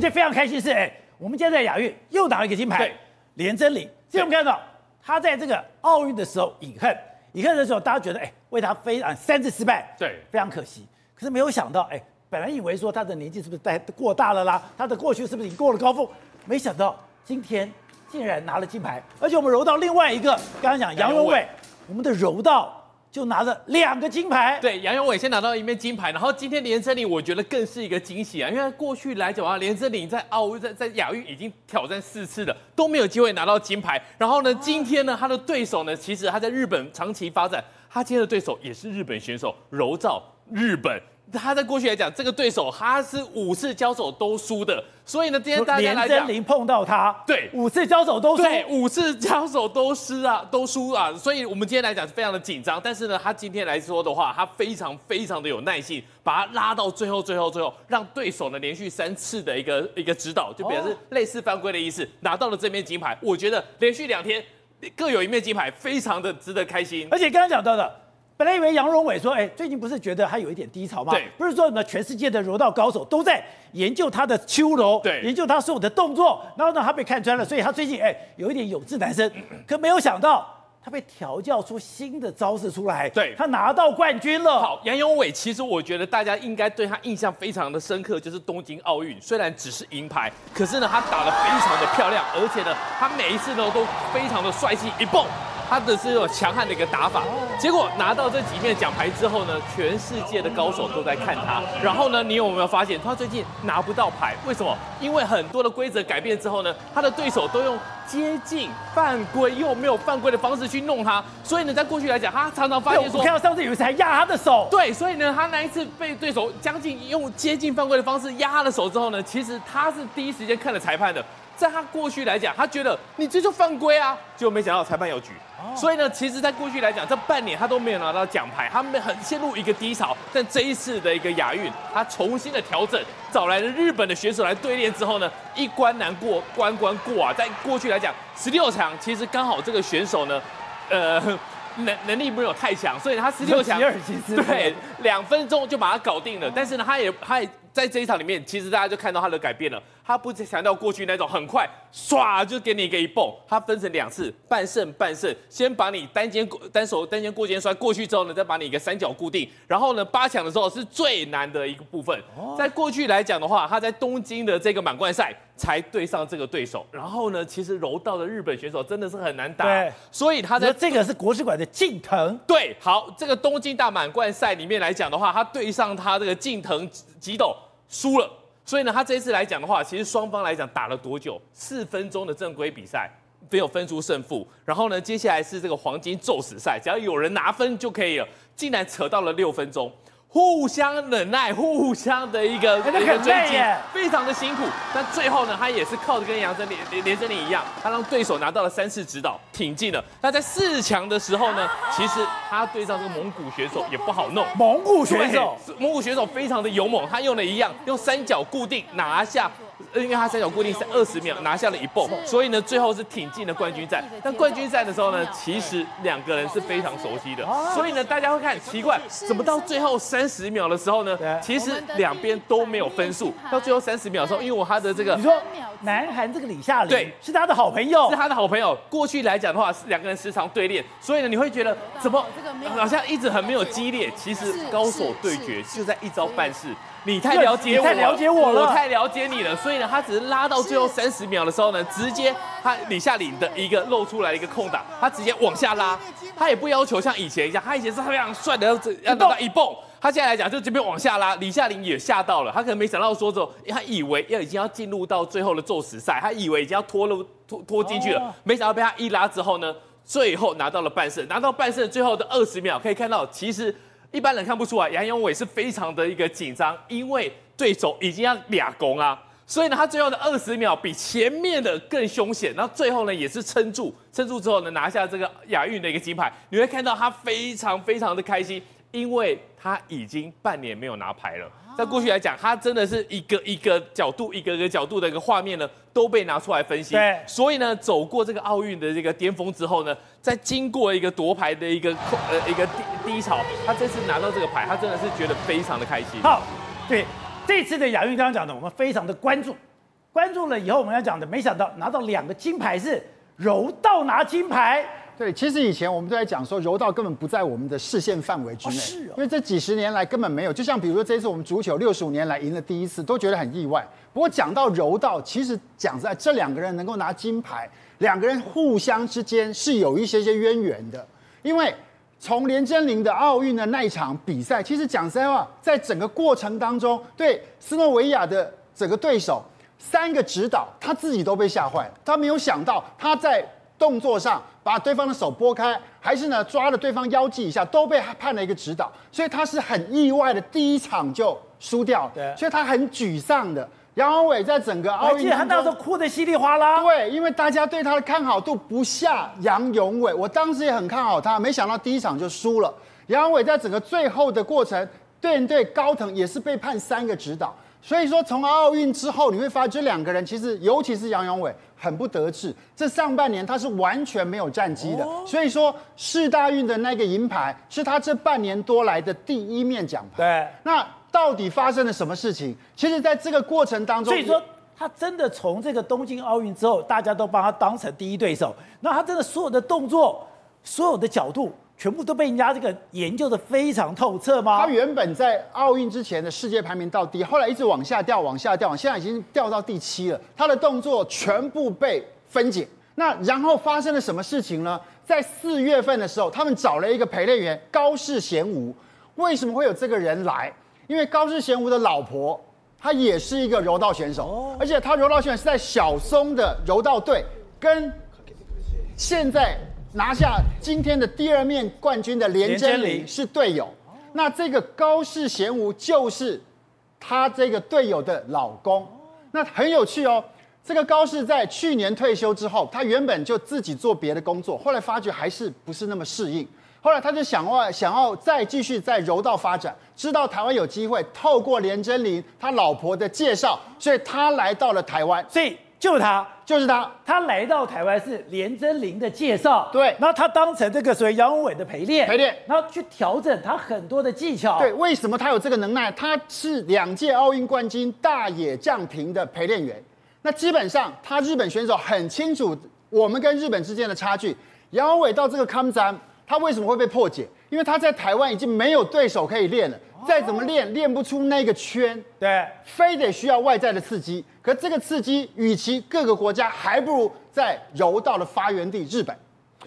们今天非常开心是，哎，我们今天在亚运又拿了一个金牌，对，连真理。所以我们看到他在这个奥运的时候隐恨，隐恨的时候大家觉得，哎，为他非常三次失败，对，非常可惜。可是没有想到，哎，本来以为说他的年纪是不是在过大了啦，他的过去是不是已经过了高峰？没想到今天竟然拿了金牌，而且我们柔道另外一个，刚刚讲杨永伟，我们的柔道。就拿了两个金牌，对，杨永伟先拿到一面金牌，然后今天连珍羚我觉得更是一个惊喜啊，因为过去来讲啊，连珍羚在奥运在在亚运已经挑战四次了，都没有机会拿到金牌，然后呢，今天呢，他的对手呢，其实他在日本长期发展，他今天的对手也是日本选手，柔道日本。他在过去来讲，这个对手他是五次交手都输的，所以呢，今天大家来讲，连珍羚碰到他，对，五次交手都输，对，五次交手都失啊，都输啊，所以我们今天来讲是非常的紧张。但是呢，他今天来说的话，他非常非常的有耐性，把他拉到最后，最后，最后，让对手呢连续三次的一个 一个指导，就表示类似犯规的意思，拿到了这面金牌。我觉得连续两天各有一面金牌，非常的值得开心。而且刚刚讲到的。本来以为杨荣伟说，哎，最近不是觉得他有一点低潮吗？对，不是说什么全世界的柔道高手都在研究他的秋柔，对，研究他所有的动作，然后呢，他被看穿了，所以他最近哎有一点有志难伸。可没有想到，他被调教出新的招式出来，对，他拿到冠军了。好，杨勇伟其实我觉得大家应该对他印象非常的深刻，就是东京奥运，虽然只是银牌，可是呢，他打得非常的漂亮，而且呢，他每一次呢都非常的帅气，一蹦。他的是有强悍的一个打法，结果拿到这几面奖牌之后呢，全世界的高手都在看他。然后呢，你有没有发现他最近拿不到牌？为什么？因为很多的规则改变之后呢，他的对手都用接近犯规又没有犯规的方式去弄他。所以呢，在过去来讲，他常常发现说，我看到上次有一次还压他的手。对，所以呢，他那一次被对手将近用接近犯规的方式压他的手之后呢，其实他是第一时间看了裁判的。在他过去来讲，他觉得你这就犯规啊，结果没想到裁判有举。所以呢，其实，在过去来讲，这半年他都没有拿到奖牌，他们很陷入一个低潮。但这一次的一个亚运，他重新的调整，找来了日本的选手来对练之后呢，一关难过关关过啊。在过去来讲，十六强其实刚好这个选手呢，呃，能能力没有太强，所以他十六强对两分钟就把他搞定了。但是呢，他也他也在这一场里面，其实大家就看到他的改变了。他不强调过去那种很快唰就给你一个一蹦，他分成两次，半胜半胜，先把你单肩单手单肩过肩摔过去之后呢，再把你一个三角固定，然后呢八强的时候是最难的一个部分。在过去来讲的话，他在东京的这个满贯赛才对上这个对手，然后呢，其实柔道的日本选手真的是很难打，对，所以他在这个是国士馆的近藤，对，好，这个东京大满贯赛里面来讲的话，他对上他这个近藤几斗输了。所以呢，他这一次来讲的话，其实双方来讲打了多久？四分钟的正规比赛，没有分出胜负。然后呢，接下来是这个黄金宙斯赛，只要有人拿分就可以了。竟然扯到了六分钟。互相忍耐，互相的一个一个追击，非常的辛苦。但最后呢，他也是靠着跟杨振连连连珍羚一样，他让对手拿到了三次指导，挺进了。那在四强的时候呢，其实他对上这个蒙古选手也不好弄。蒙古选手，蒙古选手非常的勇猛，他用了一样，用三角固定拿下。因为他三角固定是二十秒拿下了一蹦，所以呢，最后是挺进了冠军战。但冠军战的时候呢，其实两个人是非常熟悉的，所以呢，大家会看奇怪，怎么到最后三十秒的时候呢？其实两边都没有分数。到最后三十秒的时候，因为我他的这个，你说南韩这个李夏对，是他的好朋友，是他的好朋友。过去来讲的话，是两个人时常对练，所以呢，你会觉得怎么好像一直很没有激烈。其实高手对决就在一招半式。你太了解我，太了解我了，我太了解你了。所以呢，他只是拉到最后三十秒的时候呢，直接他李夏琳的一个露出来的一个空档，他直接往下拉，他也不要求像以前一样，他以前是非常帅的，要要拿到一蹦，他现在来讲就这边往下拉，李夏琳也吓到了，他可能没想到说着，他以为要已经要进入到最后的宙斯赛，他以为已经要拖入拖拖进去了，没想到被他一拉之后呢，最后拿到了半胜，拿到半胜最后的二十秒，可以看到其实。一般人看不出来，杨永伟是非常的一个紧张，因为对手已经要俩攻啊，所以呢，他最后的二十秒比前面的更凶险，然后最后呢也是撑住，撑住之后呢拿下这个亚运的一个金牌。你会看到他非常非常的开心，因为他已经半年没有拿牌了。在过去来讲，他真的是一个一个角度，一个一个角度的一个画面呢，都被拿出来分析。对，所以呢，走过这个奥运的这个巅峰之后呢，在经过一个夺牌的一个呃一个低低潮，他这次拿到这个牌，他真的是觉得非常的开心。好，对这次的亚运刚刚讲的，我们非常的关注，关注了以后，我们要讲的，没想到拿到两个金牌是柔道拿金牌。对，其实以前我们都在讲说柔道根本不在我们的视线范围之内，哦是哦、因为这几十年来根本没有。就像比如说这次我们足球六十五年来赢了第一次，都觉得很意外。不过讲到柔道，其实讲实在，这两个人能够拿金牌，两个人互相之间是有一些些渊源的。因为从连珍羚的奥运的那一场比赛，其实讲实话，在整个过程当中，对斯洛维亚的整个对手三个指导，他自己都被吓坏了。他没有想到他在动作上把对方的手拨开，还是呢抓了对方腰际一下，都被判了一个指导，所以他是很意外的，第一场就输掉，所以他很沮丧的。杨宏伟在整个奥运，记得他那时候哭得稀里哗啦。对，因为大家对他的看好度不下杨永伟，我当时也很看好他，没想到第一场就输了。杨永伟在整个最后的过程，对对高腾也是被判三个指导，所以说从奥运之后，你会发觉这两个人其实，尤其是杨永伟很不得志，这上半年他是完全没有战绩的。所以说世大运的那个银牌是他这半年多来的第一面奖牌。对，那。到底发生了什么事情？其实，在这个过程当中，所以说他真的从这个东京奥运之后，大家都把他当成第一对手。那他真的所有的动作、所有的角度，全部都被人家这个研究的非常透彻吗？他原本在奥运之前的世界排名到第，后来一直往下掉，往下掉，现在已经掉到第七了。他的动作全部被分解。那然后发生了什么事情呢？在四月份的时候，他们找了一个陪练员高市贤吾。为什么会有这个人来？因为高市贤吾的老婆，她也是一个柔道选手，而且她柔道选手是在小松的柔道队，跟现在拿下今天的第二面冠军的连珍羚是队友。那这个高市贤吾就是他这个队友的老公。那很有趣哦，这个高市在去年退休之后，他原本就自己做别的工作，后来发觉还是不是那么适应。后来他就想要想要再继续在柔道发展，知道台湾有机会，透过连珍羚他老婆的介绍，所以他来到了台湾。所以就是他，就是他，他来到台湾是连真玲的介绍。对，然后他当成这个所谓杨勇纬的陪练，陪练，然后去调整他很多的技巧。对，为什么他有这个能耐？他是两届奥运冠军大野将平的陪练员。那基本上他日本选手很清楚我们跟日本之间的差距。杨勇纬到这个康展。他为什么会被破解？因为他在台湾已经没有对手可以练了，再怎么练练不出那个圈，对，非得需要外在的刺激。可这个刺激，与其各个国家，还不如在柔道的发源地日本。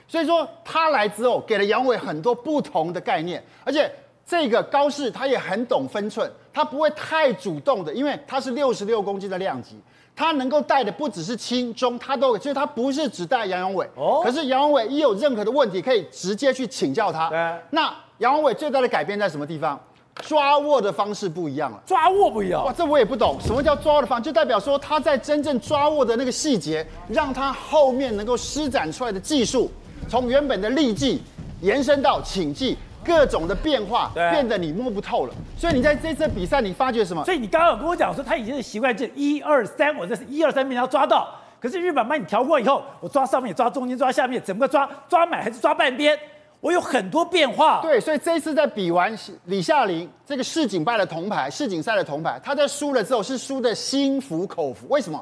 所以说他来之后，给了杨伟很多不同的概念，而且这个高士他也很懂分寸，他不会太主动的，因为他是六十六公斤的量级。他能够带的不只是轻中，他都，所以他不是只带杨永伟。哦。可是杨永伟一有任何的问题，可以直接去请教他。对。那杨永伟最大的改变在什么地方？抓握的方式不一样了。抓握不一样。哇，这我也不懂，什么叫抓握的方式？就代表说他在真正抓握的那个细节，让他后面能够施展出来的技术，从原本的立技延伸到请技。各种的变化变得你摸不透了，所以你在这次比赛你发觉什么？所以你刚刚有跟我讲说他已经是习惯，就一二三，我这是一二三面要抓到。可是日本帮你调过以后，我抓上面、抓中间、抓下面，怎么个抓？抓满还是抓半边？我有很多变化。对，所以这一次在比完李夏琳这个世锦赛的铜牌，世锦赛的铜牌，他在输了之后是输的心服口服。为什么？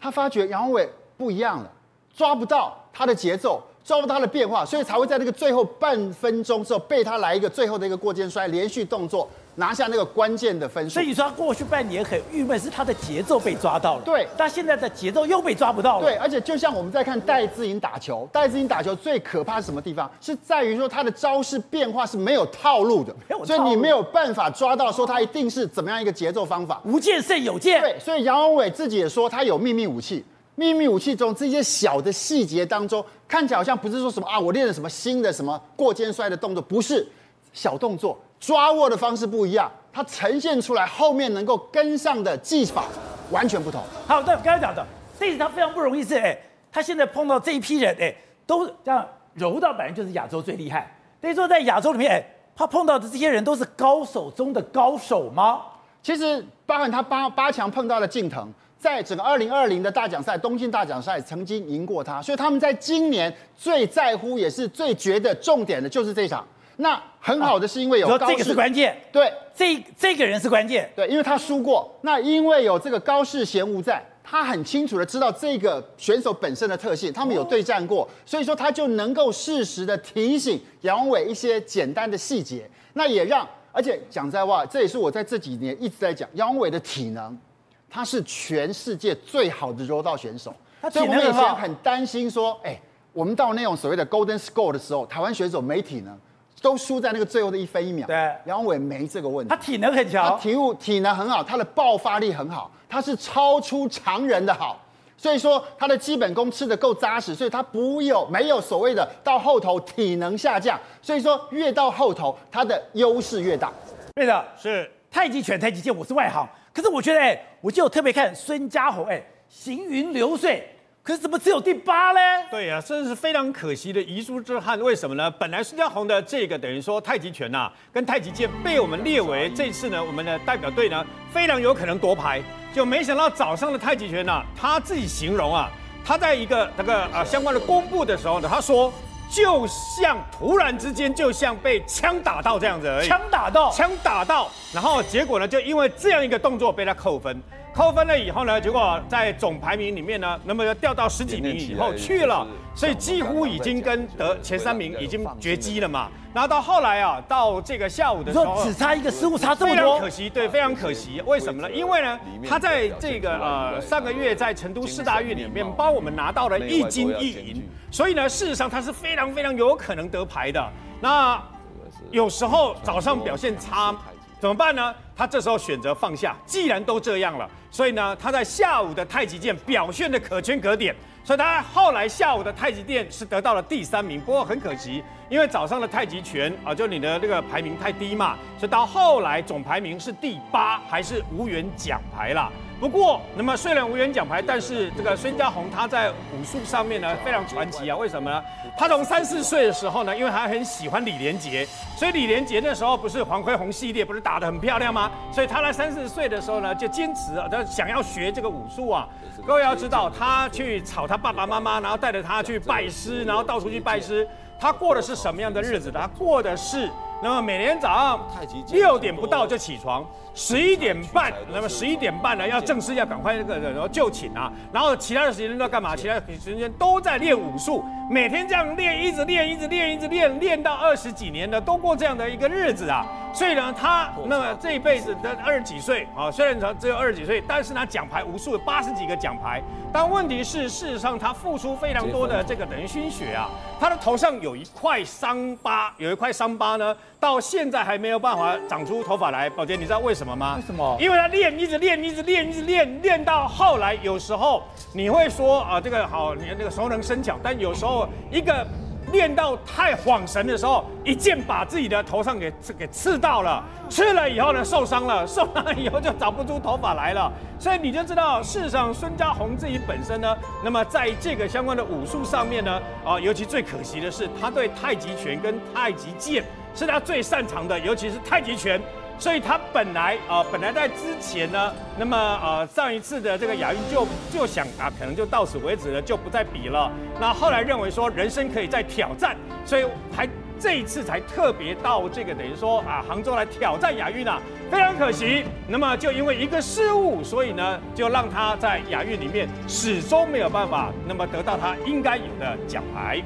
他发觉杨伟不一样了，抓不到他的节奏。抓不到他的变化，所以才会在那个最后半分钟之后被他来一个最后的一个过肩摔，连续动作拿下那个关键的分数。所以你说他过去半年很郁闷，是他的节奏被抓到了。对，但现在的节奏又被抓不到了。对，而且就像我们在看戴资颖打球，戴资颖打球最可怕是什么地方？是在于说他的招式变化是没有套路的，没有所以你没有办法抓到说他一定是怎么样一个节奏方法。无剑胜有剑。对，所以杨宏伟自己也说他有秘密武器。秘密武器中这些小的细节当中，看起来好像不是说什么啊，我练了什么新的什么过肩摔的动作，不是小动作，抓握的方式不一样，它呈现出来后面能够跟上的技法完全不同。好，对，刚才讲的，这次他非常不容易是，哎，他现在碰到这一批人，哎，都这样柔道本来就是亚洲最厉害，等于说在亚洲里面，哎，他碰到的这些人都是高手中的高手吗？其实包含他八八强碰到的近藤。在整个二零二零的大奖赛，东京大奖赛曾经赢过他，所以他们在今年最在乎也是最觉得重点的就是这场。那很好的是因为有这个是关键，对，这这个人是关键，对，因为他输过。那因为有这个高市贤吾在，他很清楚的知道这个选手本身的特性，他们有对战过，所以说他就能够适时的提醒杨伟一些简单的细节，那也让，而且讲实在话，这也是我在这几年一直在讲杨伟的体能，他是全世界最好的柔道选手，所以我们以前很担心说，哎，我们到那种所谓的 Golden Score 的时候，台湾选手没体能。都输在那个最后的一分一秒。对，杨勇纬没这个问题。他体能很强，他体物体能很好，他的爆发力很好，他是超出常人的好。所以说他的基本功吃得够扎实，所以他不有没有所谓的到后头体能下降。所以说越到后头他的优势越大。对的，是太极拳、太极剑，我是外行，可是我觉得哎，我就特别看孙家宏哎，行云流水。可是怎么只有第八嘞？对呀、啊，这是非常可惜的遗书之憾。为什么呢？本来孙家宏的这个等于说太极拳呐、啊，跟太极剑被我们列为这次呢，我们的代表队呢非常有可能夺牌。就没想到早上的太极拳呐、啊，他自己形容啊，他在一个那个呃相关的公布的时候呢，他说就像突然之间就像被枪打到这样子而已。枪打到，枪打到，然后结果呢，就因为这样一个动作被他扣分。扣分了以后呢，结果在总排名里面呢，那么掉到十几名以后去了，所以几乎已经跟得前三名已经绝迹了嘛。然后到后来啊，到这个下午的时候，只差一个失误差这么多，非常可惜，对，非常可惜。为什么呢？因为呢，他在这个呃上个月在成都四大运里面帮我们拿到了一金一银，所以呢，事实上他是非常非常有可能得牌的。那有时候早上表现差。怎么办呢？他这时候选择放下，既然都这样了，所以呢，他在下午的太极剑表现的可圈可点，所以他后来下午的太极剑是得到了第三名。不过很可惜，因为早上的太极拳啊，就你的那个排名太低嘛，所以到后来总排名是第八，还是无缘奖牌啦。不过，那么虽然无缘奖牌，但是这个孙家宏他在武术上面呢非常传奇啊。为什么呢？他从三四岁的时候呢，因为他很喜欢李连杰，所以李连杰那时候不是黄辉宏系列不是打得很漂亮吗？所以他在三四岁的时候呢，就坚持啊，他想要学这个武术啊。各位要知道，他去吵他爸爸妈妈，然后带着他去拜师，然后到处去拜师。他过的是什么样的日子？他过的是。那么每天早上六点不到就起床，十一点半，那么十一点半呢要正式要赶快那个然后就寝啊，然后其他的时间都在干嘛？其他的时间都在练武术，每天这样练，一直练，一直练，一直练，练到二十几年的都过这样的一个日子啊。所以呢，他那么这一辈子的二十几岁啊，虽然他只有二十几岁，但是拿奖牌无数，八十几个奖牌。但问题是，事实上他付出非常多的这个人心血啊。他的头上有一块伤疤，有一块伤疤呢，到现在还没有办法长出头发来。宝杰，你知道为什么吗？为什么？因为他练，一直练，一直练，一直练，练到后来，有时候你会说啊，这个好，你那个熟能生巧，但有时候一个。练到太恍神的时候，一剑把自己的头上给给刺到了，刺了以后呢，受伤了，受伤了以后就长不出头发来了。所以你就知道，事实上孙家宏自己本身呢，那么在这个相关的武术上面呢，啊，尤其最可惜的是，他对太极拳跟太极剑是他最擅长的，尤其是太极拳。所以他本来啊、呃，本来在之前呢，那么呃上一次的这个亚运就就想啊，可能就到此为止了，就不再比了。那后来认为说人生可以再挑战，所以还这一次才特别到这个等于说啊杭州来挑战亚运啊，非常可惜。那么就因为一个失误，所以呢就让他在亚运里面始终没有办法，那么得到他应该有的奖牌。